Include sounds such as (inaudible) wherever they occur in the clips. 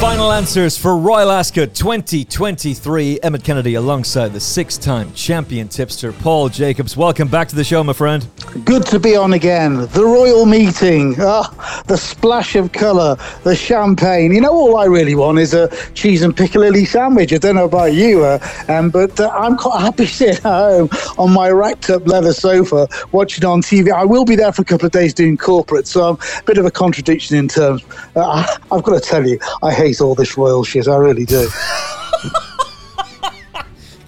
Final answers for Royal Ascot 2023. Emmet Kennedy alongside the six time champion tipster Paul Jacobs. Welcome back to the show, my friend. Good to be on again. The royal meeting, oh, the splash of colour, the champagne. You know, all I really want is a cheese and piccalilli sandwich. I don't know about you, uh, um, but uh, I'm quite happy (laughs) sitting at home on my racked up leather sofa watching on TV. I will be there for a couple of days doing corporate, so I'm a bit of a contradiction in terms. Uh, (laughs) I've got to tell you, I hate all this royal shit. I really do. (laughs)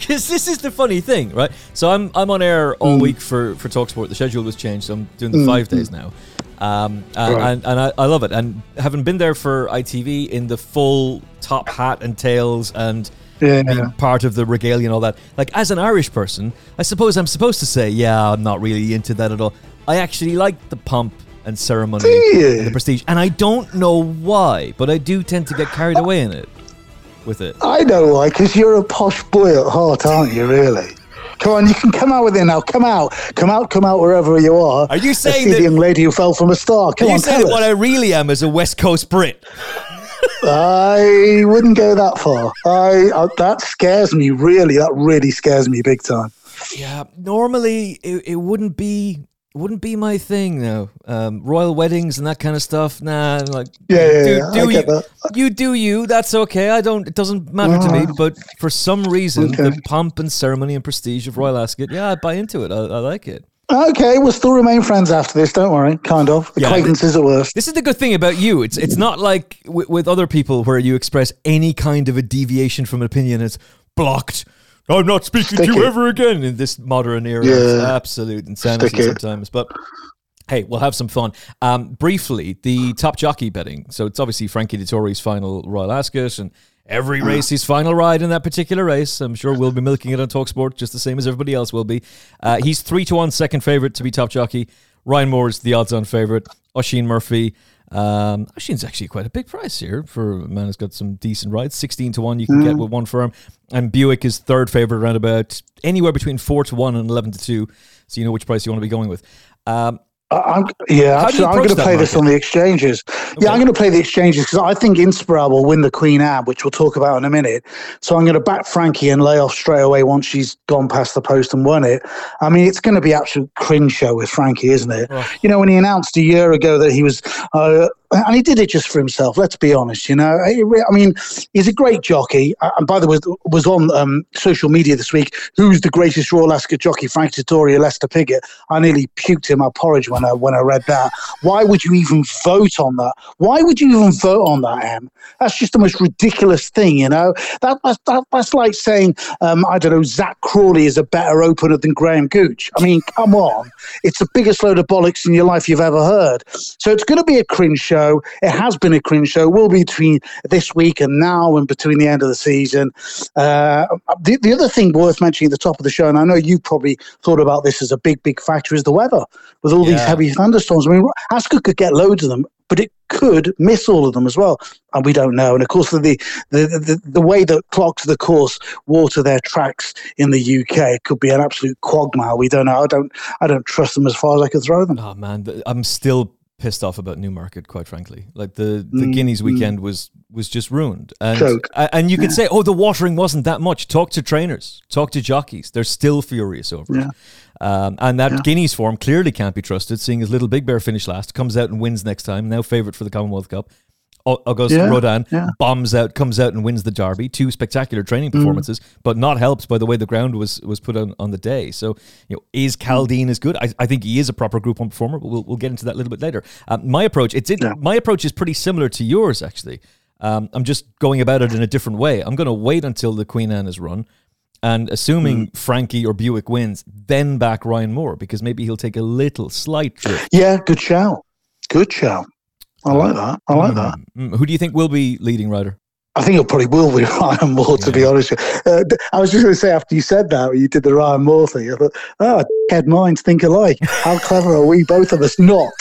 Because this is the funny thing, right? So I'm I'm on air all mm. week for for Talksport. The schedule was changed, so I'm doing the mm. five days now. Um, and, right. and, and I, I, love it. And having been there for ITV in the full top hat and tails and yeah. being part of the regalia and all that, like as an Irish person, I suppose I'm supposed to say, yeah, I'm not really into that at all. I actually like the pomp and ceremony and the prestige. And I don't know why, but I do tend to get carried away in it with it. I know why, because you're a posh boy at heart, aren't you, really? Come on, you can come out with it now. Come out, come out, come out wherever you are. Are you saying that the young lady who fell from a star? Come are you on, saying what I really am is a West Coast Brit? I wouldn't go that far. I, I that scares me. Really, that really scares me big time. Yeah, normally it, it wouldn't be wouldn't be my thing though. Um, royal weddings and that kind of stuff. Nah, like yeah, yeah, do, yeah, do you, that. you do you. That's okay. I don't. It doesn't matter to me. But for some reason, okay. the pomp and ceremony and prestige of Royal Ascot, yeah, I buy into it. I, I like it. Okay, we'll still remain friends after this. Don't worry. Kind of acquaintances yeah, at worst. This is the good thing about you. It's it's not like w- with other people where you express any kind of a deviation from an opinion. It's blocked I'm not speaking Stick to you it. ever again in this modern era. Yeah. It's absolute insanity sometimes. But hey, we'll have some fun. Um, briefly, the top jockey betting. So it's obviously Frankie Dettori's final Royal Ascot and every mm. race his final ride in that particular race. I'm sure we'll be milking it on Talksport just the same as everybody else will be. Uh, he's three to one second favourite to be top jockey. Ryan Moore is the odds on favourite. Oisin Murphy um, Oisin's actually quite a big price here for a man who's got some decent rides. 16 to 1 you can mm. get with one firm. And Buick is third favourite around about anywhere between 4 to 1 and 11 to 2. So you know which price you want to be going with. Um, I'm, yeah, I'm going to play this on the exchanges. Okay. Yeah, I'm going to play the exchanges because I think Inspiral will win the Queen Anne, which we'll talk about in a minute. So I'm going to back Frankie and lay off straight away once she's gone past the post and won it. I mean, it's going to be absolute cringe show with Frankie, isn't it? Oh. You know, when he announced a year ago that he was uh, and he did it just for himself. Let's be honest. You know, I mean, he's a great jockey. And by the way, was on um, social media this week. Who's the greatest Royal Ascot jockey? Frank Dettori or Lester Piggott? I nearly puked in my porridge when I when I read that. Why would you even vote on that? Why would you even vote on that, Em? That's just the most ridiculous thing. You know, that, that, that that's like saying um, I don't know Zak Crawley is a better opener than Graham Gooch. I mean, come on, it's the biggest load of bollocks in your life you've ever heard. So it's going to be a cringe show show. It has been a cringe show. Will be between this week and now, and between the end of the season. Uh, the, the other thing worth mentioning at the top of the show, and I know you probably thought about this as a big, big factor, is the weather with all yeah. these heavy thunderstorms. I mean, Ascot could get loads of them, but it could miss all of them as well, and we don't know. And of course, the the the, the way that clocks the course water their tracks in the UK could be an absolute quagmire. We don't know. I don't I don't trust them as far as I could throw them. Oh man, I'm still pissed off about Newmarket, quite frankly. Like the the mm, Guineas mm. weekend was was just ruined, and Choke. and you could (laughs) say, oh, the watering wasn't that much. Talk to trainers, talk to jockeys. They're still furious over yeah. it. Um, and that yeah. Guineas form clearly can't be trusted, seeing as Little Big Bear finished last, comes out and wins next time, now favourite for the Commonwealth Cup. Auguste yeah, Rodin yeah. bombs out, comes out and wins the Derby. Two spectacular training mm. performances, mm. but not helped by the way the ground was was put on, on the day. So, you know, is Chaldean as good? I, I think he is a proper Group One performer, but we'll, we'll get into that a little bit later. Um, my approach, it's yeah. my approach is pretty similar to yours actually. Um, I'm just going about it in a different way. I'm going to wait until the Queen Anne is run. And assuming mm. Frankie or Buick wins, then back Ryan Moore because maybe he'll take a little slight drift. Yeah, good shout. Good shout. I like that. I like that. Mm, who do you think will be leading rider? I think it probably will be (laughs) Ryan Moore, to yeah. be honest. Uh, I was just going to say after you said that, you did the Ryan Moore thing. I thought, oh, head minds think alike. How clever are we, both of us? Not.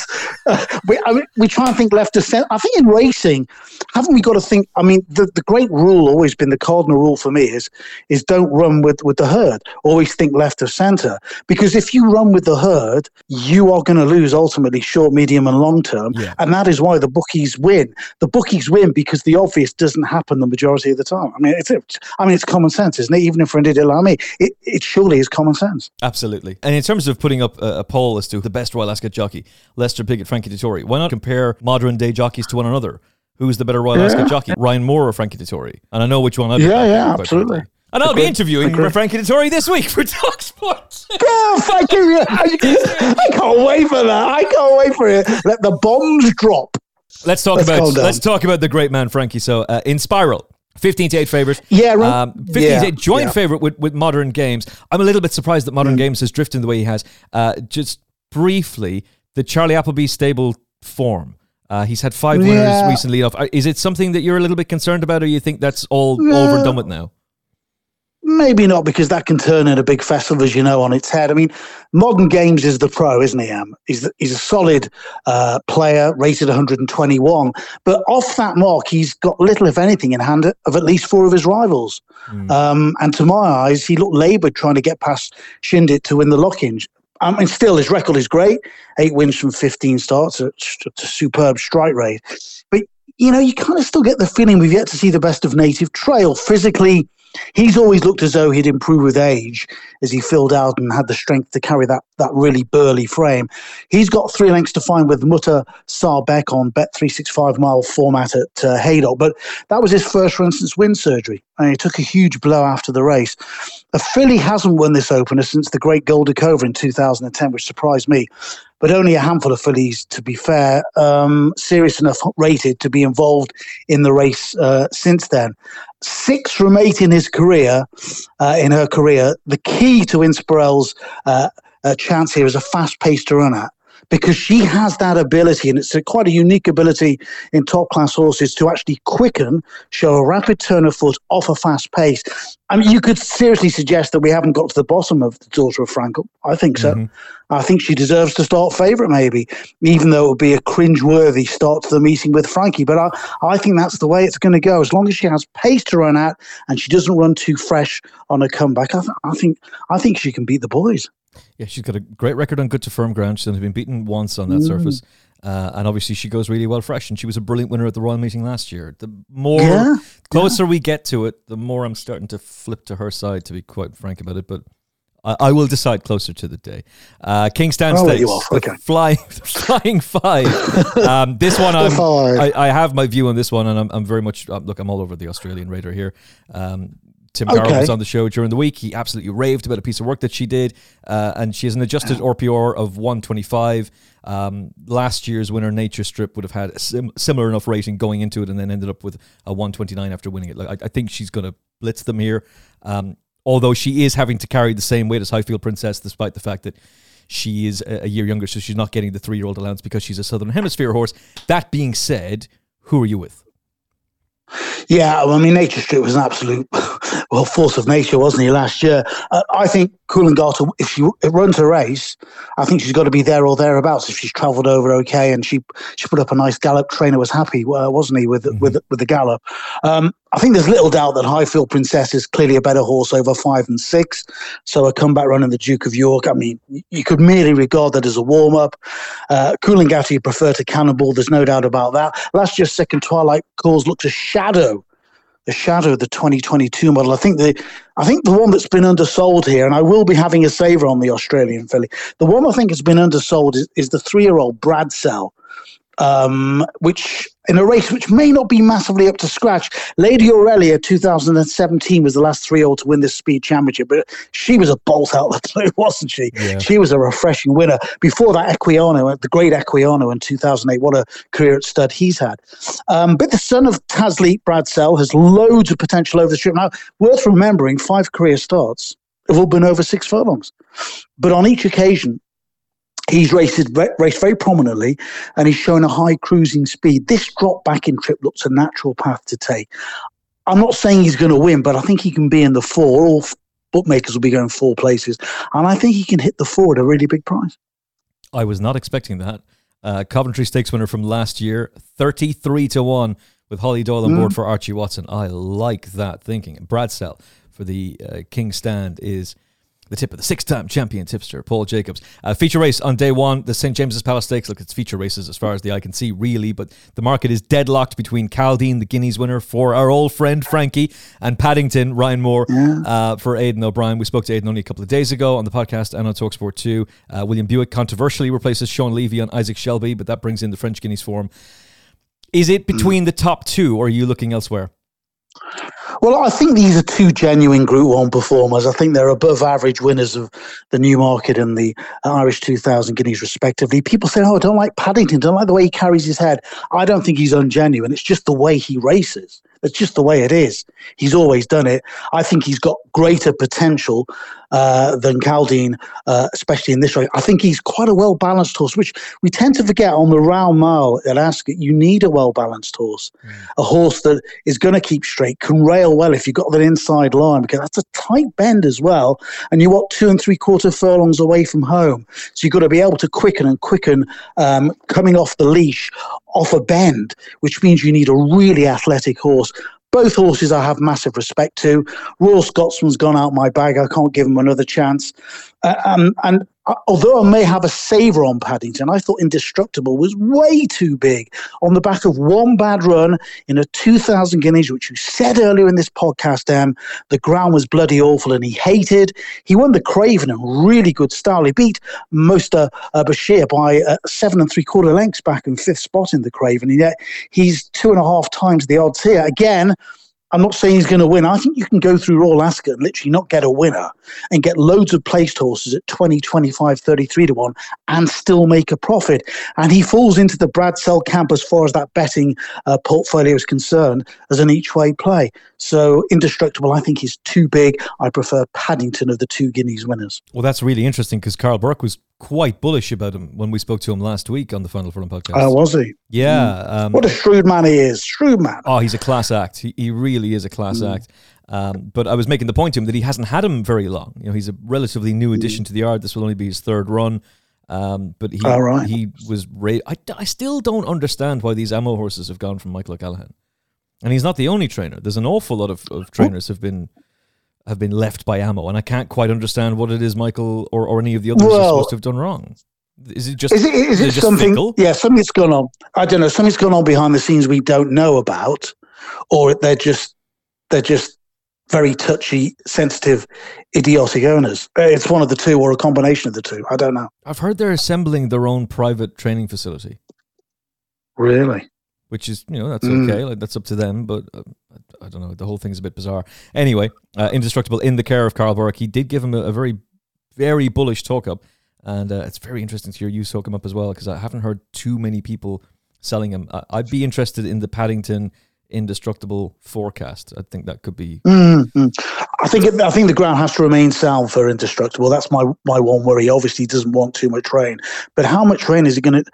Uh, we, I mean, we try and think left to center. I think in racing, haven't we got to think? I mean, the, the great rule, always been the cardinal rule for me is is don't run with, with the herd. Always think left of center. Because if you run with the herd, you are going to lose ultimately short, medium, and long term. Yeah. And that is why the bookies win. The bookies win because the obvious doesn't happen happen the majority of the time. I mean, it's I mean, it's common sense, isn't it? Even an idiot like me, it, it surely is common sense. Absolutely. And in terms of putting up a, a poll as to the best Royal Ascot jockey, Lester Piggott, Frankie Dettori, why not compare modern day jockeys to one another? Who's the better Royal yeah. Ascot jockey, Ryan Moore or Frankie Dettori? And I know which one I'd Yeah, yeah, absolutely. Frankly. And I'll be interviewing Frankie Dettori this week for (laughs) Talksport. oh, thank you. I can't wait for that. I can't wait for it. Let the bombs drop. Let's talk let's about let's talk about the great man Frankie. So uh, Inspiral. 15 to 8 favorite. Yeah, right. Um, 15 yeah, to 8 joint yeah. favorite with, with Modern Games. I'm a little bit surprised that Modern mm. Games has drifted the way he has. Uh, just briefly, the Charlie Appleby stable form. Uh, he's had five winners yeah. recently. Off. Uh, is it something that you're a little bit concerned about, or you think that's all over and done with now? Maybe not because that can turn in a big festival, as you know, on its head. I mean, Modern Games is the pro, isn't he? Am he's he's a solid uh, player, rated 121, but off that mark, he's got little, if anything, in hand of at least four of his rivals. Mm. Um, and to my eyes, he looked laboured trying to get past Chindit to win the Lockinge. I mean, still, his record is great: eight wins from 15 starts, a, a superb strike rate. But you know, you kind of still get the feeling we've yet to see the best of Native Trail physically he's always looked as though he'd improve with age as he filled out and had the strength to carry that that really burly frame. He's got three lengths to find with Mutter Sarbek on Bet 365 mile format at uh, Haydock, but that was his first, for instance, wind surgery, and he took a huge blow after the race. A filly hasn't won this opener since the Great Goldikova in 2010, which surprised me but only a handful of fillies, to be fair, um, serious enough rated to be involved in the race uh, since then. Six eight in his career, uh, in her career. The key to Inspiral's uh, uh, chance here is a fast pace to run at because she has that ability, and it's a, quite a unique ability in top class horses to actually quicken, show a rapid turn of foot off a fast pace. I mean, you could seriously suggest that we haven't got to the bottom of the daughter of Frankel. I think so. Mm-hmm. I think she deserves to start favourite, maybe, even though it would be a cringe-worthy start to the meeting with Frankie. But I, I think that's the way it's going to go. As long as she has pace to run at and she doesn't run too fresh on a comeback, I, th- I think I think she can beat the boys. Yeah, she's got a great record on good to firm ground. She's only been beaten once on that mm. surface. Uh, and obviously, she goes really well fresh, and she was a brilliant winner at the Royal Meeting last year. The more yeah, closer yeah. we get to it, the more I'm starting to flip to her side, to be quite frank about it. But I, I will decide closer to the day. Uh, King's Stand oh, Stakes, okay. flying, (laughs) flying five. um, this one, (laughs) I, I, have my view on this one, and I'm, I'm very much uh, look. I'm all over the Australian Raider here. Um, Tim okay. Garrett was on the show during the week. He absolutely raved about a piece of work that she did, uh, and she has an adjusted RPR of 125. Um, last year's winner, Nature Strip, would have had a sim- similar enough rating going into it, and then ended up with a 129 after winning it. Like I, I think she's going to blitz them here. Um, although she is having to carry the same weight as Highfield Princess, despite the fact that she is a, a year younger, so she's not getting the three-year-old allowance because she's a Southern Hemisphere horse. That being said, who are you with? Yeah, I mean, Nature Strip was an absolute (laughs) well force of nature, wasn't he? Last year, uh, I think Coolangatta, if she runs a race, I think she's got to be there or thereabouts. If she's travelled over okay and she she put up a nice gallop, trainer was happy, uh, wasn't he, with mm-hmm. with with the gallop? Um, I think there's little doubt that Highfield Princess is clearly a better horse over five and six. So a comeback run in the Duke of York, I mean, you could merely regard that as a warm up. Uh, Coolangatta, you prefer to Cannonball, there's no doubt about that. Last year's second Twilight Calls looked a shadow shadow of the 2022 model. I think the I think the one that's been undersold here, and I will be having a saver on the Australian filly. The one I think has been undersold is, is the three year old Brad Bradsell um, which in a race which may not be massively up to scratch. Lady Aurelia 2017 was the last three old to win this speed championship, but she was a bolt out of the blue, (laughs) wasn't she? Yeah. She was a refreshing winner. Before that, Equiano, the great Equiano in 2008, what a career at stud he's had. Um, but the son of Tasleet Bradsell has loads of potential over the strip. Now, worth remembering, five career starts have all been over six furlongs. But on each occasion, He's raced, raced very prominently and he's shown a high cruising speed. This drop back in trip looks a natural path to take. I'm not saying he's going to win, but I think he can be in the four. All bookmakers will be going four places, and I think he can hit the four at a really big price. I was not expecting that. Uh, Coventry Stakes winner from last year, 33 to 1 with Holly Doyle on mm. board for Archie Watson. I like that thinking. Bradsell for the uh, King Stand is the tip of the six-time champion tipster, Paul Jacobs. Uh, feature race on day one, the St. James's Palace Stakes. Look, it's feature races as far as the eye can see, really, but the market is deadlocked between Chaldean, the Guineas winner, for our old friend Frankie, and Paddington, Ryan Moore, yeah. uh, for Aidan O'Brien. We spoke to Aidan only a couple of days ago on the podcast and on Talksport 2. Uh, William Buick controversially replaces Sean Levey on Isaac Shelby, but that brings in the French Guineas form. Is it between mm. the top two, or are you looking elsewhere? Well, I think these are two genuine Group One performers. I think they're above average winners of the Newmarket and the Irish 2000 Guineas, respectively. People say, "Oh, I don't like Paddington. Don't like the way he carries his head." I don't think he's ungenuine. It's just the way he races. It's just the way it is. He's always done it. I think he's got greater potential uh, than Chaldean, uh, especially in this race. I think he's quite a well balanced horse, which we tend to forget on the round mile at Ascot. You need a well balanced horse, mm. a horse that is going to keep straight, can rail well if you've got that inside line, because that's a tight bend as well. And you're what, two and three quarter furlongs away from home. So you've got to be able to quicken and quicken um, coming off the leash off a bend, which means you need a really athletic horse. Both horses I have massive respect to. Royal Scotsman's gone out my bag. I can't give him another chance. Uh, um, and although I may have a saver on Paddington, I thought Indestructible was way too big on the back of one bad run in a 2000 Guineas, which you said earlier in this podcast, Em. The ground was bloody awful and he hated. He won the Craven in really good style. He beat Mosta uh, Bashir by uh, seven and three quarter lengths back in fifth spot in the Craven. And yet he's two and a half times the odds here. Again, I'm not saying he's going to win. I think you can go through Royal Ascot and literally not get a winner and get loads of placed horses at 20, 25, 33 to 1 and still make a profit. And he falls into the Bradsell camp as far as that betting uh, portfolio is concerned as an each way play. So Indestructible, I think, is too big. I prefer Paddington of the two Guineas winners. Well, that's really interesting because Karl Burke was quite bullish about him when we spoke to him last week on the Final Furlong podcast. Oh, was he? Yeah. Mm. Um, what a shrewd man he is. Shrewd man. Oh, he's a class act. He, he really is a class mm. act. Um, but I was making the point to him that he hasn't had him very long. You know, he's a relatively new addition mm. to the yard. This will only be his third run. Um, but he right. he was ra- I, I still don't understand why these ammo horses have gone from Michael O'Callaghan. And he's not the only trainer. There's an awful lot of, of trainers have been have been left by ammo, and I can't quite understand what it is Michael or, or any of the others well, are supposed to have done wrong. Is it just? Is it, is, is it, something? Fickle? Yeah, something's gone on. I don't know. Something's gone on behind the scenes we don't know about, or they're just they're just very touchy, sensitive, idiotic owners. It's one of the two, or a combination of the two. I don't know. I've heard they're assembling their own private training facility. Really? Which is, you know, that's mm. okay. Like that's up to them. But uh, I don't know. The whole thing's a bit bizarre. Anyway, uh, indestructible in the care of Karl Burke. He did give him a, a very, very bullish talk up and uh, it's very interesting to hear you soak him up as well because I haven't heard too many people selling him. I- would be interested in the Paddington indestructible forecast. I think that could be. Mm-hmm. I think it, I think the ground has to remain sound for indestructible. That's my my one worry. Obviously, he doesn't want too much rain, but how much rain is it going to?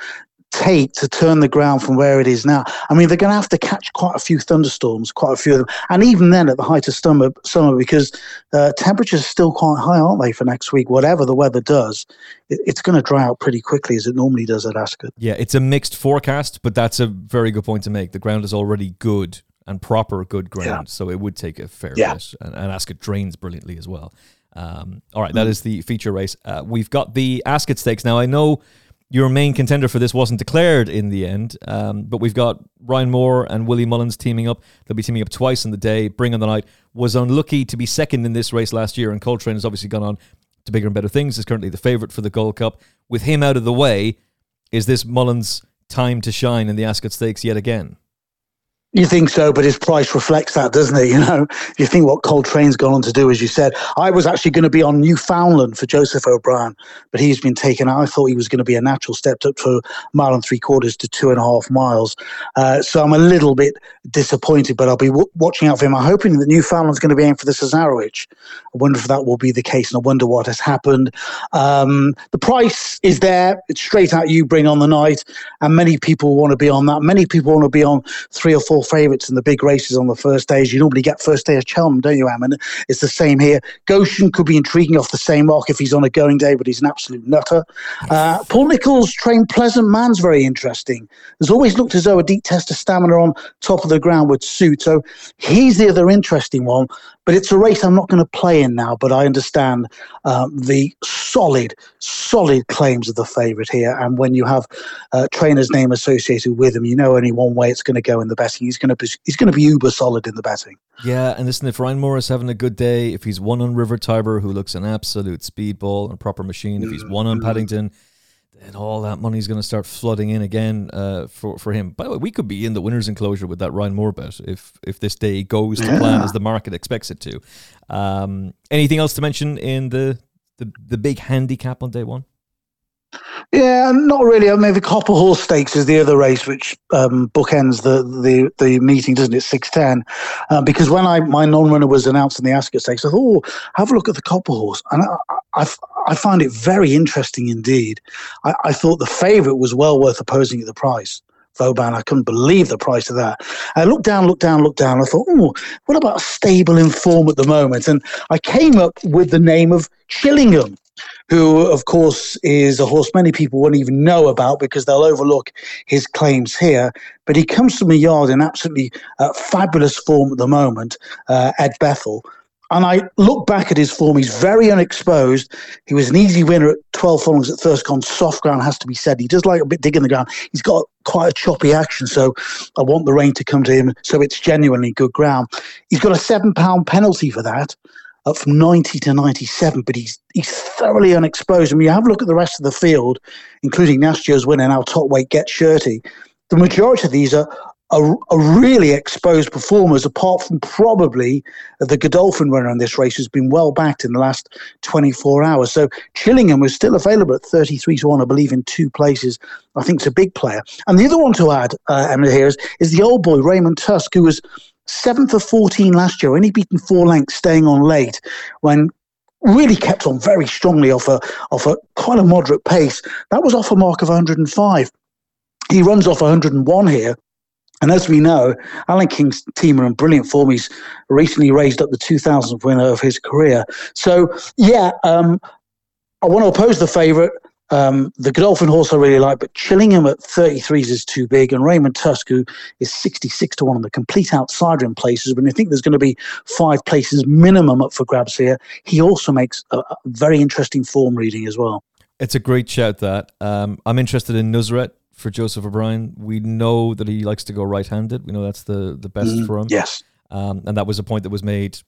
Take to turn the ground from where it is now. I mean, they're going to have to catch quite a few thunderstorms, quite a few of them, and even then at the height of summer, summer because uh, temperatures are still quite high, aren't they, for next week? Whatever the weather does, it, it's going to dry out pretty quickly as it normally does at Ascot. Yeah, it's a mixed forecast, but that's a very good point to make. The ground is already good and proper good ground, yeah. so it would take a fair yeah. bit, and, and Ascot drains brilliantly as well. Um, all right, that mm. is the feature race. Uh, we've got the Ascot Stakes now. I know your main contender for this wasn't declared in the end, um, but we've got Ryan Moore and Willie Mullins teaming up. They'll be teaming up twice in the day. Bring on the night was unlucky to be second in this race last year, and Coltrane has obviously gone on to bigger and better things. Is currently the favourite for the Gold Cup. With him out of the way, is this Mullins' time to shine in the Ascot Stakes yet again? You think so, but his price reflects that, doesn't it? (laughs) You know, you think what Coltrane's gone on to do, as you said. I was actually going to be on Newfoundland for Joseph O'Brien, but he's been taken out. I thought he was going to be a natural, stepped up for a mile and three quarters to two and a half miles. Uh, so I'm a little bit disappointed, but I'll be w- watching out for him. I'm hoping that Newfoundland's going to be aimed for the Cesarewitch. I wonder if that will be the case, and I wonder what has happened. Um, the price is there. It's straight out you bring on the night, and many people want to be on that. Many people want to be on three or four favourites in the big races on the first days. You normally get first day of Cheltenham, don't you, Ammon? It's the same here. Goshen could be intriguing off the same mark if he's on a going day, but he's an absolute nutter. Uh, Paul Nicholls trained Pleasant Man's very interesting. There's always looked as though a deep test of stamina on top of the ground would suit. So he's the other interesting one. But it's a race I'm not going to play in now, but I understand um, the solid, solid claims of the favourite here. And when you have uh, trainer's name associated with him, you know only one way it's going to go in the betting. He's going to be, he's going to be uber solid in the betting. Yeah, and listen, if Ryan Moore is having a good day, if he's one on River Tiber, who looks an absolute speedball and a proper machine, if he's one on mm-hmm. Paddington, then all that money is going to start flooding in again uh, for for him. By the way, we could be in the winners' enclosure with that Ryan Moore bet if if this day goes to yeah. plan as the market expects it to. Um, anything else to mention in the, the the big handicap on day one? Yeah, not really. I mean, the Copper Horse Stakes is the other race which um, bookends the, the the meeting, doesn't it? Six ten. Um, because when I my non runner was announced in the Ascot Stakes, I thought, oh, have a look at the Copper Horse, and I, I, I find it very interesting indeed. I, I thought the favourite was well worth opposing at the price. Vauban. I couldn't believe the price of that. I looked down, looked down, looked down. I thought, oh, what about stable in form at the moment? And I came up with the name of Chillingham who, of course, is a horse many people won't even know about because they'll overlook his claims here. But he comes from a yard in absolutely uh, fabulous form at the moment, uh, Ed Bethell. And I look back at his form. He's very unexposed. He was an easy winner at 12 furlongs at first Thirstcon. Soft ground has to be said. He does like a bit digging the ground. He's got quite a choppy action. So I want the rain to come to him so it's genuinely good ground. He's got a seven pound penalty for that up from 90 to 97, but he's he's thoroughly unexposed. And when you have a look at the rest of the field, including Nastio's winner, now top weight Get Shirty, the majority of these are, are, are, really exposed performers, apart from probably the Godolphin runner in this race, who's been well backed in the last 24 hours. So Chillingham was still available at 33 to 1, I believe, in two places. I think it's a big player. And the other one to add, uh, Emily, here is, is the old boy, Raymond Tusk, who was seventh of 14 last year, only beaten four lengths, staying on late when really kept on very strongly off a, off a quite a moderate pace. That was off a mark of 105. He runs off 101 here. And as we know, Alan King's team are in brilliant form. He's recently raised up the 2000th winner of his career. So, yeah, um, I want to oppose the favourite. Um, the Godolphin horse I really like, but Chillingham at 33s is too big, and Raymond Tusk, who is 66 to 1 on the complete outsider in places. When I think there's going to be five places minimum up for grabs here, he also makes a, a very interesting form reading as well. It's a great shout, that. Um, I'm interested in Nusret for Joseph O'Brien. We know that he likes to go right handed. We know that's the, the best mm, for him. Yes. Um, and that was a point that was made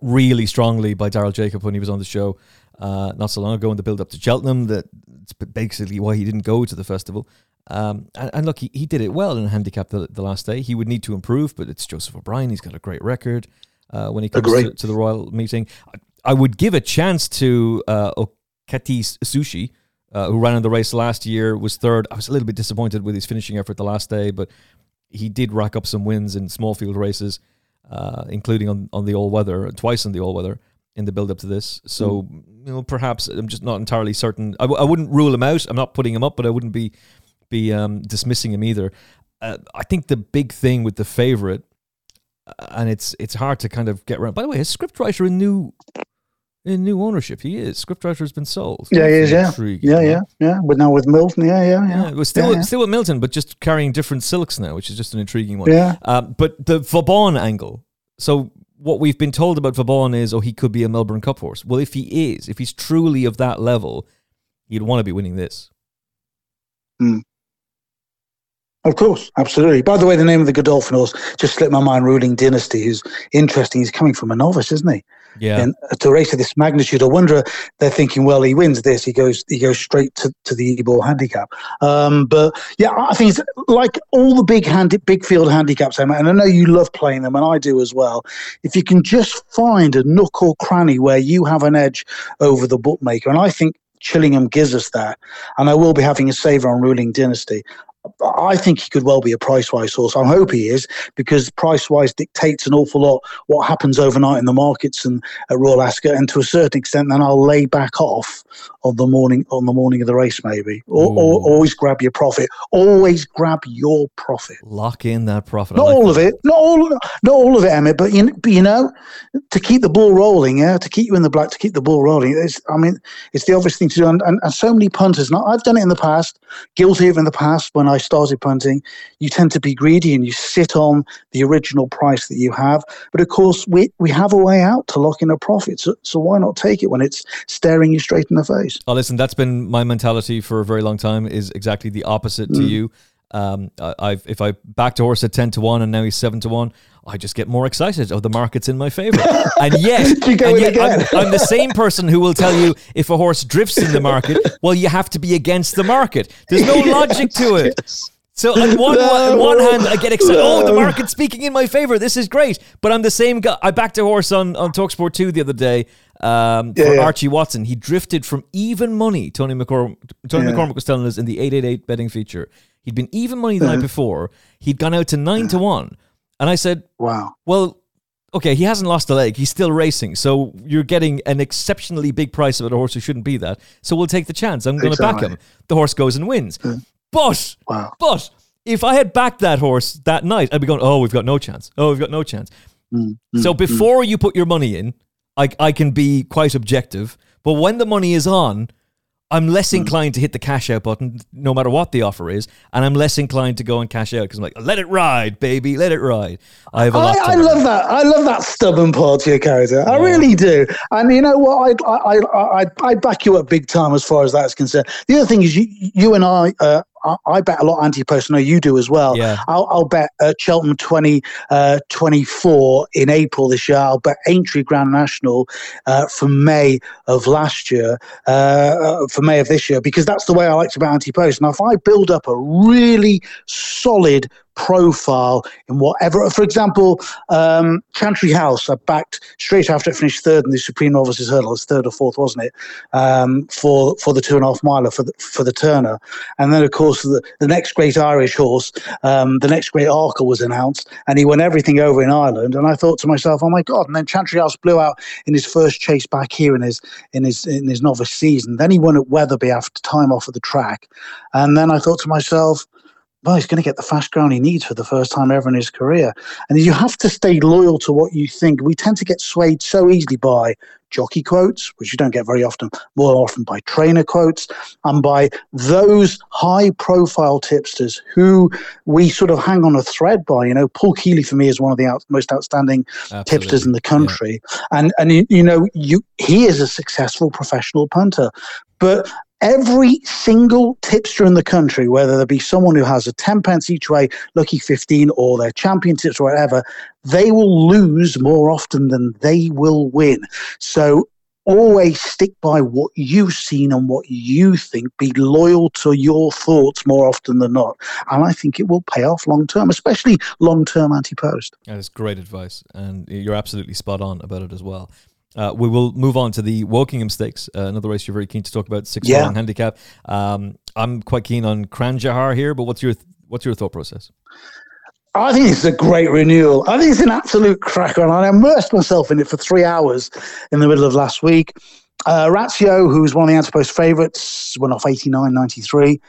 really strongly by Daryl Jacob when he was on the show uh, not so long ago in the build up to Cheltenham. That it's basically why he didn't go to the festival. Um, and, and, look, he, he did it well in a handicap the, the last day. He would need to improve, but it's Joseph O'Brien. He's got a great record uh, when he comes to, to, the Royal meeting. I, I, would give a chance to uh, Okita Soushi, uh, who ran in the race last year, was third. I was a little bit disappointed with his finishing effort the last day, but he did rack up some wins in small field races, uh, including on, on the all weather, twice on the all weather in the build up to this. So, mm. you know, perhaps I'm just not entirely certain. I w- I wouldn't rule him out. I'm not putting him up, but I wouldn't be be um, dismissing him either. Uh, I think the big thing with the favorite, uh, and it's it's hard to kind of get around. By the way, his scriptwriter in new in new ownership, he is scriptwriter has been sold. Yeah, he is. Yeah, yeah, yeah, yeah. But now with Milton, yeah, yeah, yeah. yeah still, yeah, still with Milton, but just carrying different silks now, which is just an intriguing one. Yeah. Uh, but the Vauban angle. So what we've been told about Vauban is, oh, he could be a Melbourne Cup horse. Well, if he is, if he's truly of that level, he'd want to be winning this. Hmm. Of course, absolutely. By the way, the name of the Godolphin horse just slipped my mind. Ruling Dynasty, who's interesting. He's coming from a novice, isn't he? Yeah. And to race of this magnitude, I wonder they're thinking, well, he wins this, he goes, he goes straight to, to the Ebor handicap. Um, but yeah, I think it's like all the big hand, big field handicaps, and I know you love playing them, and I do as well. If you can just find a nook or cranny where you have an edge over the bookmaker, and I think Chillingham gives us that, and I will be having a saver on Ruling Dynasty. I think he could well be a price wise horse. I hope he is because price wise dictates an awful lot what happens overnight in the markets and at Royal Ascot. And to a certain extent, then I'll lay back off on the morning on the morning of the race, maybe. Or, or always grab your profit. Always grab your profit. Lock in that profit. Not like all that. of it. Not all. Not all of it, Emmet. But you, but you know, to keep the ball rolling, yeah, to keep you in the black, to keep the ball rolling. It's, I mean, it's the obvious thing to do. And, and, and so many punters. Now, I've done it in the past. Guilty of in the past when I started punting. You tend to be greedy and you sit on the original price that you have. But of course, we we have a way out to lock in a profit. So, so why not take it when it's staring you straight in the face? Oh, listen, that's been my mentality for a very long time. Is exactly the opposite mm. to you. Um, I, have if I backed a horse at ten to one and now he's seven to one, I just get more excited. of the market's in my favor. (laughs) and yet, and yet I'm, I'm, the same person who will tell you if a horse drifts in the market, well, you have to be against the market. There's no (laughs) logic to it. So on one, no, on one hand, I get excited. No. Oh, the market's speaking in my favor. This is great. But I'm the same guy. I backed a horse on, on Talksport 2 the other day um, yeah, for yeah. Archie Watson. He drifted from even money. Tony McCormick, Tony yeah. McCormick was telling us in the 888 betting feature. He'd been even money the night before. He'd gone out to 9 to 1. And I said, Wow. Well, okay, he hasn't lost a leg. He's still racing. So you're getting an exceptionally big price of a horse who shouldn't be that. So we'll take the chance. I'm going to exactly. back him. The horse goes and wins. But, wow. but if I had backed that horse that night, I'd be going, oh, we've got no chance. Oh, we've got no chance. Mm, so mm, before mm. you put your money in, I, I can be quite objective. But when the money is on, I'm less hmm. inclined to hit the cash out button, no matter what the offer is, and I'm less inclined to go and cash out because I'm like, let it ride, baby, let it ride. I have a lot. I, I love that. I love that stubborn part of your character. I really do. And you know what? I I I I back you up big time as far as that's concerned. The other thing is, you you and I uh, I, bet a lot anti-post. I know you do as well. Yeah. I'll, I'll bet uh, Cheltenham 20, uh, 24 in April this year. I'll bet Aintree Grand National uh, for May of last year, uh, uh, for May of this year, because that's the way I like to bet anti-post. Now, if I build up a really solid profile in whatever. For example, um, Chantry House, I backed straight after it finished third in the Supreme Novices Hurdle. It was third or fourth, wasn't it? Um, for for the two and a half miler for the for the Turner, and then of course the, the next great Irish horse, um, the next great Arkle was announced, and he won everything over in Ireland. And I thought to myself, oh my god! And then Chantry House blew out in his first chase back here in his in his in his novice season. Then he won at Wetherby after time off of the track, and then I thought to myself well, he's going to get the fast ground he needs for the first time ever in his career. And you have to stay loyal to what you think. We tend to get swayed so easily by jockey quotes, which you don't get very often, more often by trainer quotes, and by those high profile tipsters who we sort of hang on a thread by. You know, Paul Kealy for me is one of the out, most outstanding Absolutely. tipsters in the country. Yeah. And, and you, you know, you, he is a successful professional punter. But every single tipster in the country, whether there be someone who has a 10 pence each way, lucky 15, or their champion tips or whatever, they will lose more often than they will win. So always stick by what you've seen and what you think. Be loyal to your thoughts more often than not. And I think it will pay off long term, especially long term anti post. That is great advice. And you're absolutely spot on about it as well. Uh, we will move on to the Wokingham Stakes, uh, another race you're very keen to talk about, six yeah. handicap. Um, I'm quite keen on Khanjar here, but what's your th- what's your thought process? I think it's a great renewal. I think it's an absolute cracker, and I immersed myself in it for three hours in the middle of last week. Uh, Razio, who's one of the Antipost favourites, went off 89 93.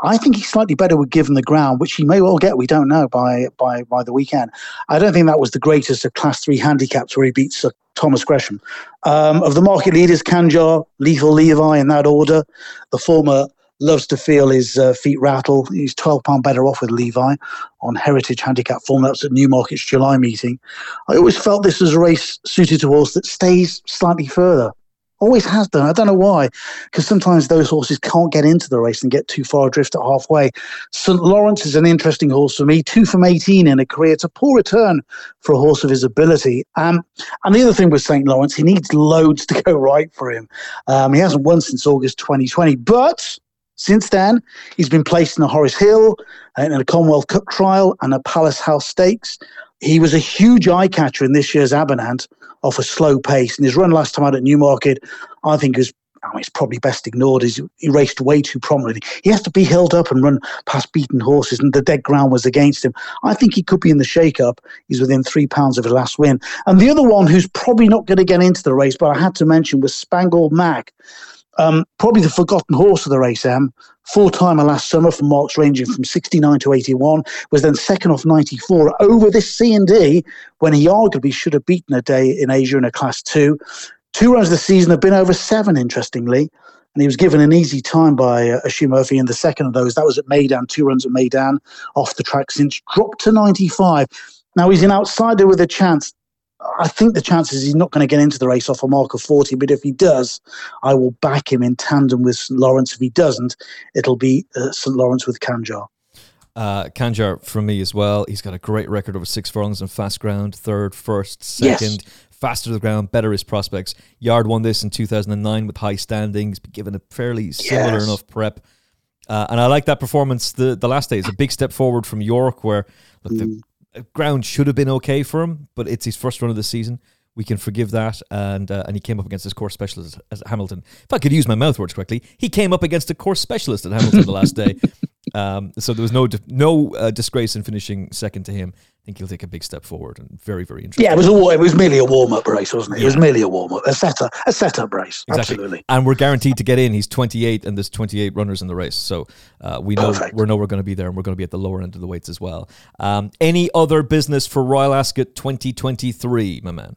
I think he's slightly better with given the ground, which he may well get. We don't know by by by the weekend. I don't think that was the greatest of Class Three handicaps where he beats Thomas Gresham. Um, of the market leaders, Khanjar, Lethal Levi, in that order. The former loves to feel his uh, feet rattle. He's twelve pound better off with Levi on Heritage Handicap form. That's at Newmarket's July meeting. I always felt this was a race suited to horse that stays slightly further. Always has done. I don't know why, because sometimes those horses can't get into the race and get too far adrift at halfway. St. Lawrence is an interesting horse for me. Two from 18 in a career. It's a poor return for a horse of his ability. Um, and the other thing with St. Lawrence, he needs loads to go right for him. Um, he hasn't won since August 2020, but since then, he's been placed in a Horace Hill, uh, in a Commonwealth Cup trial, and a Palace House Stakes. He was a huge eye catcher in this year's Abernant off a slow pace. And his run last time out at Newmarket, I think, is I mean, it's probably best ignored. Is he raced way too prominently. He has to be held up and run past beaten horses, and the dead ground was against him. I think he could be in the shake-up. He's within three pounds of his last win. And the other one who's probably not going to get into the race, but I had to mention was Spangled Mac. Um, probably the forgotten horse of the race, M. Four timer last summer from marks ranging from 69 to 81, was then second off 94 over this C and D when he arguably should have beaten a day in Asia in a class two. Two runs of the season have been over seven, interestingly. And he was given an easy time by uh, Oisin Murphy in the second of those. That was at Meydan, two runs at Meydan, off the track since, dropped to 95. Now he's an outsider with a chance. I think the chances he's not going to get into the race off a mark of 40, but if he does, I will back him in tandem with St. Lawrence. If he doesn't, it'll be uh, St. Lawrence with Khanjar. Uh, Khanjar from me as well. He's got a great record over six furlongs on fast ground, third, first, second. Yes faster to the ground, better his prospects. Yard won this in 2009 with high standings, given a fairly similar yes. enough prep. Uh, and I like that performance the, the last day. It's a big step forward from York, where look, mm. the ground should have been okay for him, but it's his first run of the season. We can forgive that. And uh, and he came up against his course specialist at Hamilton. If I could use my mouth words correctly, he came up against a course specialist at Hamilton the last day. (laughs) Um, so there was no no uh, disgrace in finishing second to him I think he'll take a big step forward and very, very interesting. Yeah, it was a it was merely a warm up race, wasn't it? Yeah. It was merely a warm up, a setup, a setup race. Exactly. Absolutely. And we're guaranteed to get in. He's 28, and there's 28 runners in the race, so uh, we know Perfect. we know we're going to be there, and we're going to be at the lower end of the weights as well. Um, any other business for Royal Ascot 2023, my man?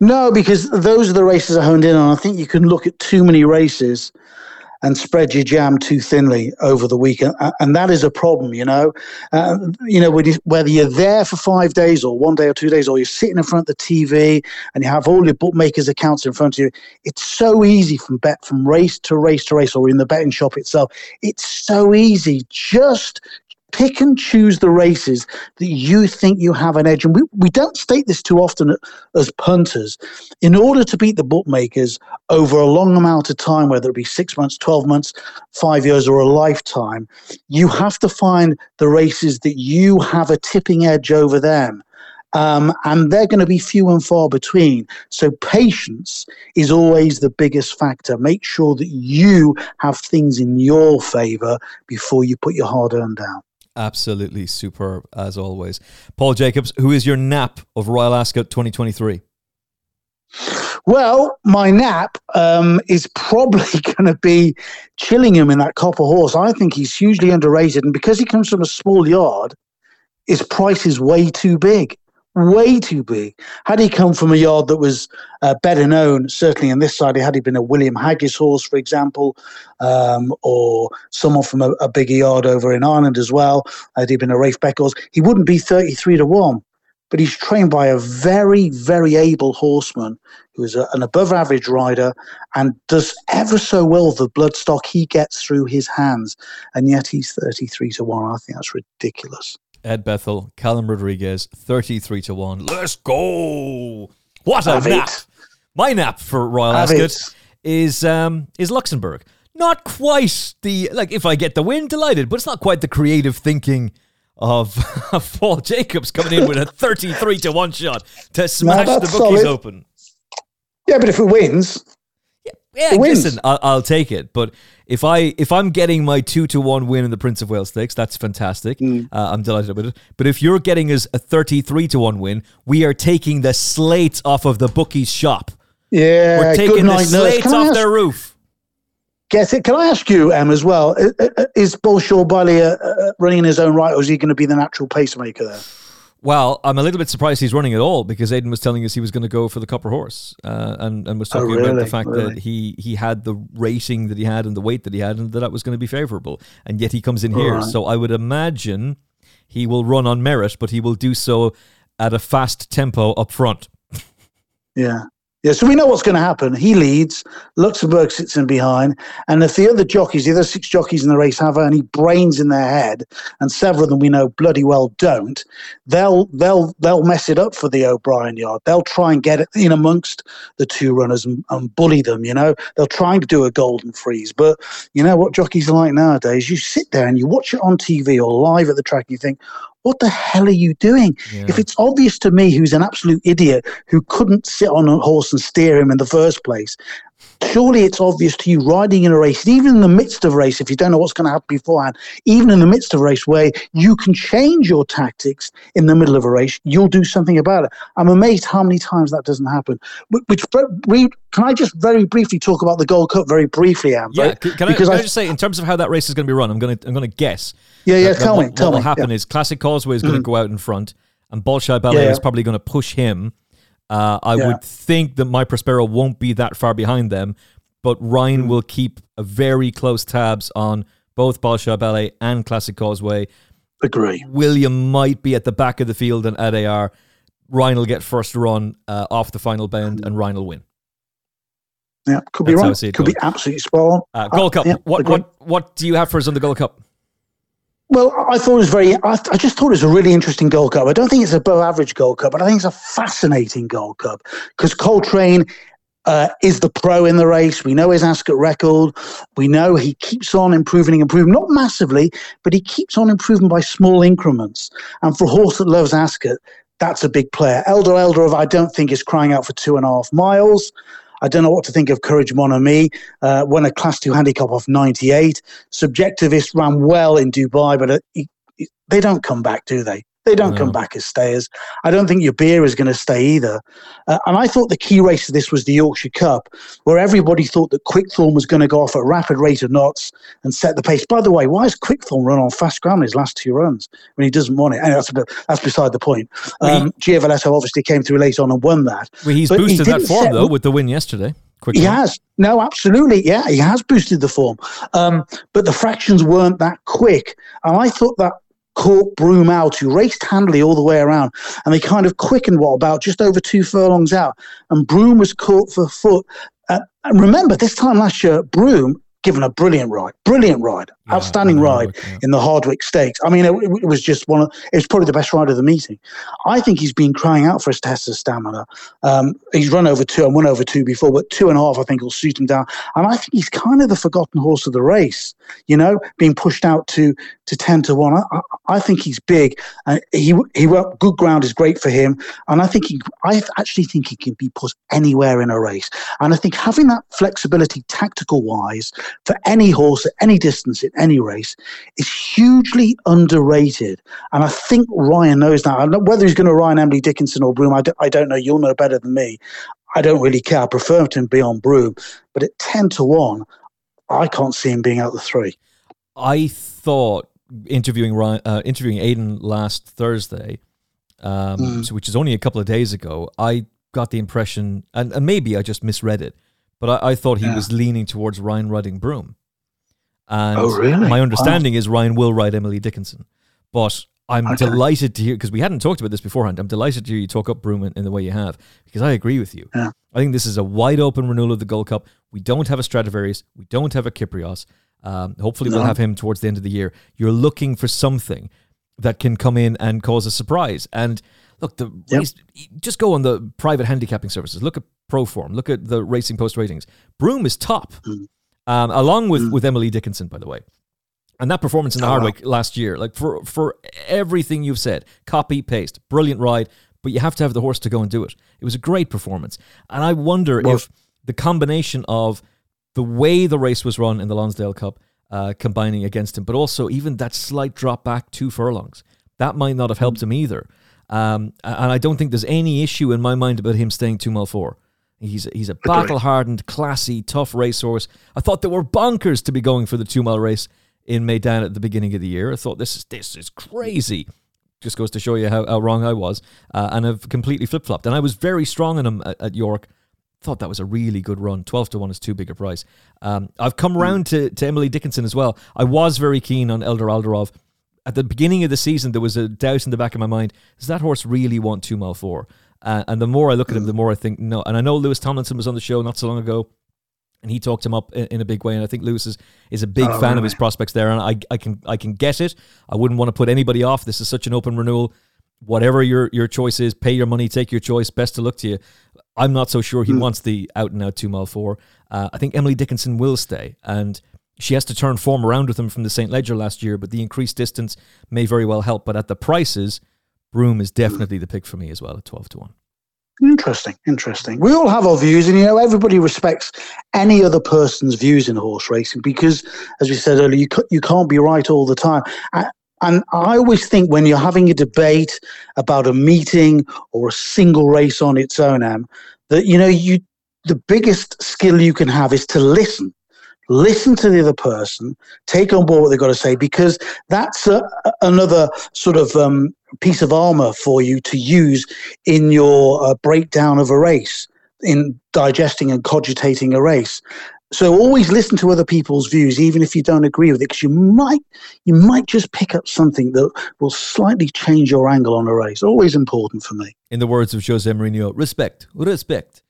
No, because those are the races I honed in on. I think you can look at too many races and spread your jam too thinly over the weekend, and that is a problem. You know, uh, you know whether you're there for five days or one day or two days, or you're sitting in front of the TV and you have all your bookmakers' accounts in front of you. It's so easy from bet from race to race to race, or in the betting shop itself. It's so easy. Just pick and choose the races that you think you have an edge. And we, we don't state this too often as punters. In order to beat the bookmakers over a long amount of time, whether it be six months, 12 months, five years, or a lifetime, you have to find the races that you have a tipping edge over them. Um, and they're going to be few and far between. So patience is always the biggest factor. Make sure that you have things in your favor before you put your hard earned down. Absolutely superb as always. Paul Jacobs, who is your nap of Royal Ascot 2023? Well, my nap um, is probably (laughs) going to be Chillingham in that copper horse. I think he's hugely underrated, and because he comes from a small yard, his price is way too big way too big. Had he come from a yard that was uh, better known, certainly on this side, had he been a William Haggas horse, for example, um, or someone from a, a, bigger yard over in Ireland as well, had he been a Rafe Beck horse, he wouldn't be 33 to 1. But he's trained by a very, very able horseman who is a, an above average rider and does ever so well the bloodstock he gets through his hands. And yet he's 33 to 1. I think that's ridiculous. Ed Bethell, Callum Rodriguez, 33 to 1. Let's go! What a Have nap! It. My nap for Royal Have Ascot it. is um, is Luxembourg. Not quite the like if I get the win, delighted, but it's not quite the creative thinking of, (laughs) Paul Jacobs coming in with a 33 to 1 shot to (laughs) smash no, the bookies solid. open. Yeah, but if it wins, yeah, listen, I'll, I'll, take it. But if I if I'm getting my two to one win in the Prince of Wales Stakes, that's fantastic. Mm. Uh, I'm delighted with it. But if you're getting us a thirty three to one win, we are taking the slates off of the bookies' shop. Yeah, we're taking the slates off ask, their roof. Get it? Can I ask you, Em, as well? Is Bolshoi Ballet uh, uh, running in his own right, or is he going to be the natural pacemaker there? Well, I'm a little bit surprised he's running at all because Aidan was telling us he was going to go for the Copper Horse, uh, and and was oh, talking oh, really? about the fact really? that he he had the rating that he had and the weight that he had, and that that was going to be favourable, and yet he comes in here. Right. So I would imagine he will run on merit, but he will do so at a fast tempo up front. Yeah, yeah, so we know what's going to happen. He leads, Luxembourg sits in behind, and if the other jockeys, the other six jockeys in the race, have any brains in their head, and several of them we know bloody well don't, they'll they'll they'll mess it up for the O'Brien yard. They'll try and get it in amongst the two runners and, and bully them. You know, they'll try to do a golden freeze. But you know what jockeys are like nowadays? You sit there and you watch it on TV or live at the track, and you think, what the hell are you doing? Yeah. If it's obvious to me who's an absolute idiot who couldn't sit on a horse and steer him in the first place, surely it's obvious to you riding in a race, even in the midst of a race, if you don't know what's going to happen beforehand, even in the midst of a race where you can change your tactics in the middle of a race, you'll do something about it. I'm amazed how many times that doesn't happen. Which, can I just very briefly talk about the Gold Cup very briefly, Am? Yeah, can, I, can I, I, just say in terms of how that race is going to be run, I'm going to I'm going to guess. Yeah, yeah. That, tell that me. What, what will happen yeah. is Classic Causeway is going to mm. go out in front, and Bolshoi Ballet yeah, is probably going to push him. Uh, I yeah. would think that my Prospero won't be that far behind them, but Ryan mm. will keep a very close tabs on both Bolshoi Ballet and Classic Causeway. Agree. William might be at the back of the field and Adayar. Ryan will get first run uh, off the final bend and Ryan will win. Yeah, could be That's right. Could going. be absolutely spot on. Uh, Gold Cup. Yeah, what, what, what do you have for us on the Gold Cup? Well, I thought it was very. I, I, just thought it was a really interesting Gold Cup. I don't think it's above average Gold Cup, but I think it's a fascinating Gold Cup because Coltrane uh, is the pro in the race. We know his Ascot record. We know he keeps on improving and improving, not massively, but he keeps on improving by small increments. And for a horse that loves Ascot, that's a big player. Eldar Eldarov I don't think is crying out for two and a half miles. I don't know what to think of Courage Mon Ami. Uh, won a Class 2 handicap off 98. Subjectivist ran well in Dubai, but uh, he, they don't come back, do they? They don't no. come back as stayers. I don't think Yibir is going to stay either. Uh, and I thought the key race of this was the Yorkshire Cup, where everybody thought that Quickthorn was going to go off at rapid rate of knots and set the pace. By the way, why is Quickthorn run on fast ground his last two runs when he doesn't want it? And that's, bit, that's beside the point. Um, Giavellotto obviously came through late on and won that. Well, he's boosted he that form, though, with the win yesterday. Quickly. He has. No, absolutely. Yeah, he has boosted the form. Um, but the fractions weren't that quick. And I thought that caught Broome out, who raced handily all the way around, and they kind of quickened what about just over two furlongs out, and Broome was caught for foot. Uh, and remember, this time last year, Broome given a brilliant ride, brilliant ride, yeah, outstanding ride yeah. in the Hardwicke Stakes. I mean, it, it, was just one of, it was probably the best ride of the meeting. I think he's been crying out for a test of stamina. Um, he's run over two and won over two before, but two and a half, I think, will suit him down. And I think he's kind of the forgotten horse of the race, you know, being pushed out to, to 10 to 1. I, I think he's big. And he, he went, good ground is great for him. And I think he, I actually think he can be put anywhere in a race. And I think having that flexibility tactical wise for any horse at any distance in any race is hugely underrated. And I think Ryan knows that. I whether he's going to Ryan Emily Dickinson or Broome, I don't, know. You'll know better than me. I don't really care. I prefer him to be on Broome. But at 10 to 1, I can't see him being out the three. I thought interviewing Ryan, uh, interviewing Aidan last Thursday, um, mm. so, which is only a couple of days ago, I got the impression, and, and maybe I just misread it, but I, I thought he yeah. was leaning towards Ryan Rudding Broome. And oh, really? my understanding wow. is Ryan will ride Emily Dickinson. But I'm okay. delighted to hear, because we hadn't talked about this beforehand, I'm delighted to hear you talk up Broome in, in the way you have, because I agree with you. Yeah. I think this is a wide open renewal of the Gold Cup. We don't have a Stradivarius. We don't have a Kyprios. Um, hopefully, no. we'll have him towards the end of the year. You're looking for something that can come in and cause a surprise. And look, the yep. race, just go on the private handicapping services. Look at Proform. Look at the Racing Post ratings. Broome is top, mm. Um, along with, mm. with Emily Dickinson, by the way. And that performance in the oh, Hardwicke wow. last year, like for for everything you've said, copy paste, brilliant ride, but you have to have the horse to go and do it. It was a great performance, and I wonder well, if the combination of the way the race was run in the Lonsdale Cup, uh, combining against him, but also even that slight drop back two furlongs, that might not have helped mm. him either. Um, and I don't think there's any issue in my mind about him staying two mile four. He's a, he's a battle hardened, classy, tough racehorse. I thought they were bonkers to be going for the two mile race in Meydan at the beginning of the year. I thought this is this is crazy. Just goes to show you how, how wrong I was, uh, and I've completely flip flopped. And I was very strong on him at, at, York. Thought that was a really good run. Twelve to one is too big a price. Um, I've come round to, to Emily Dickinson as well. I was very keen on Eldar Eldarov at the beginning of the season, there was a doubt in the back of my mind: Does that horse really want two mile four? Uh, and the more I look at him, the more I think no. And I know Lewis Tomlinson was on the show not so long ago, and he talked him up in, in a big way. And I think Lewis is, is a big oh, fan really? of his prospects there, and I, I can I can get it. I wouldn't want to put anybody off. This is such an open renewal. Whatever your your choice is, pay your money, take your choice. Best to look to you. I'm not so sure he mm. wants the out and out two mile four. Uh, I think Emily Dickinson will stay, and she has to turn form around with him from the St. Leger last year, but the increased distance may very well help. But at the prices, Broome is definitely the pick for me as well at 12 to 1. Interesting, interesting. We all have our views, and you know everybody respects any other person's views in horse racing because, as we said earlier, you you can't be right all the time. And I always think when you're having a debate about a meeting or a single race on its own, Em, that you know you the biggest skill you can have is to listen listen to the other person, take on board what they've got to say, because that's a, another sort of um, piece of armor for you to use in your uh, breakdown of a race, in digesting and cogitating a race. So always listen to other people's views, even if you don't agree with it, because you might you might just pick up something that will slightly change your angle on a race. Always important for me. In the words of Jose Mourinho, respect, respect.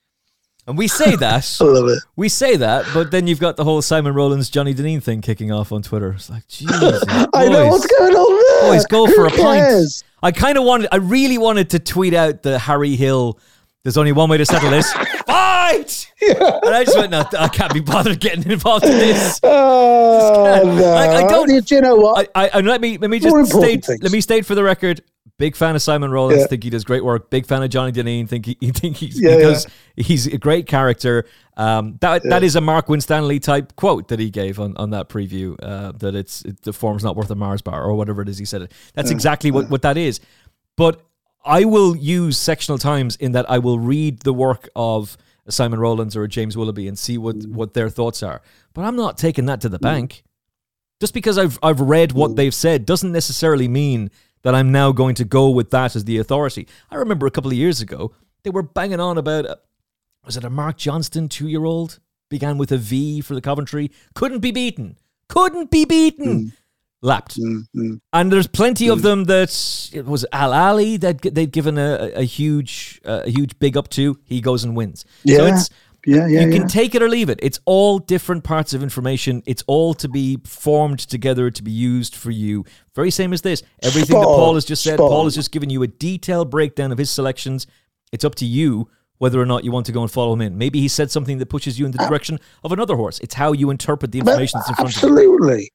And we say that. (laughs) I love it. We say that, but then you've got the whole Simon Rowlands, Johnny Dineen thing kicking off on Twitter. It's like, Jesus. (laughs) I know what's going on. Boys, go for a pint. I kind of wanted, I really wanted to tweet out the Harry Hill. There's only one way to settle this. (laughs) Fight! Yeah. And I just went, no, I can't be bothered getting involved in this. (laughs) Oh, no. I, I don't. Do you know what? I, I, let me let me just state. Things. Let me state for the record. Big fan of Simon Rowlands. Yeah. Think he does great work. Big fan of Johnny Dineen. Think he, (laughs) think he's yeah, because yeah. he's a great character. Um, that that is a Mark Winstanley type quote that he gave on, on that preview. Uh, that it's it, the form's not worth a Mars bar or whatever it is he said it. That's exactly what what that is. But I will use sectional times in that I will read the work of Simon Rowlands or James Willoughby and see what what their thoughts are. But I'm not taking that to the mm. bank. Just because I've I've read what mm. they've said doesn't necessarily mean that I'm now going to go with that as the authority. I remember a couple of years ago, they were banging on about, uh, was it a Mark Johnston two year old? Began with a V for the Coventry. Couldn't be beaten. Couldn't be beaten. Mm. Lapped. Mm, And there's plenty mm. of them that it was Al Ali that they'd given a, a huge, uh, a huge big up to. He goes and wins. Yeah. So it's, yeah, yeah, you can yeah. take it or leave it. It's all different parts of information. It's all to be formed together to be used for you. Very same as this. Everything Spot that Paul has just said, Spot Paul has just given you a detailed breakdown of his selections. It's up to you whether or not you want to go and follow him in. Maybe he said something that pushes you in the direction of another horse. It's how you interpret the information that's in front absolutely. of you. Absolutely.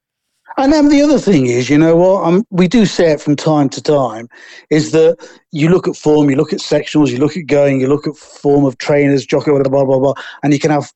And then the other thing is, you know what, um, we do say it from time to time, is that you look at form, you look at sectionals, you look at going, you look at form of trainers, jockey, blah, blah, blah, blah, and you can have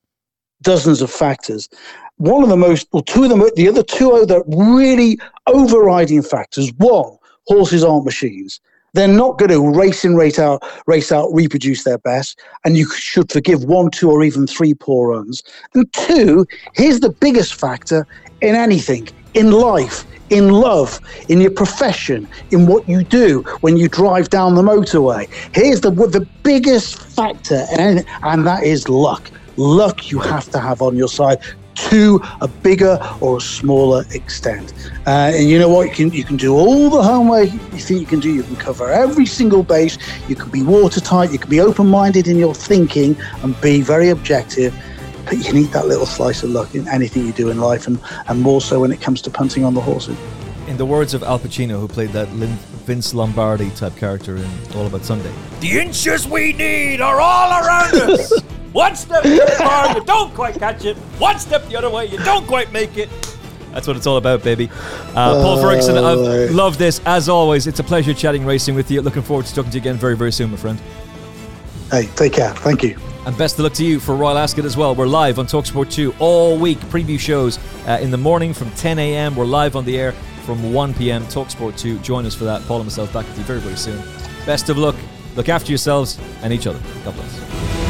dozens of factors. One of the most, or two of them, the other two other really overriding factors. One, horses aren't machines. They're not going to race in, race out, race out, reproduce their best, and you should forgive one, two, or even three poor runs. And two, here's the biggest factor in anything in life, in love, in your profession, in what you do when you drive down the motorway. Here's the the biggest factor, and, and that is luck. Luck you have to have on your side to a bigger or a smaller extent. Uh, and you know what? You can you can do all the homework you think you can do. You can cover every single base. You can be watertight. You can be open-minded in your thinking and be very objective but you need that little slice of luck in anything you do in life, and, and more so when it comes to punting on the horses. In the words of Al Pacino, who played that Vince Lombardi type character in All About Sunday, the inches we need are all around us. (laughs) One step too far, you don't quite catch it. One step the other way, you don't quite make it. That's what it's all about, baby. Uh, Paul Ferguson, I love this. As always, it's a pleasure chatting racing with you. Looking forward to talking to you again very, very soon, my friend. Hey, take care. Thank you. And best of luck to you for Royal Ascot as well. We're live on Talksport 2 all week. Preview shows uh, in the morning from 10 a.m. We're live on the air from 1 p.m. Talksport 2. Join us for that. Paul and myself back with you very, very soon. Best of luck. Look after yourselves and each other. God bless.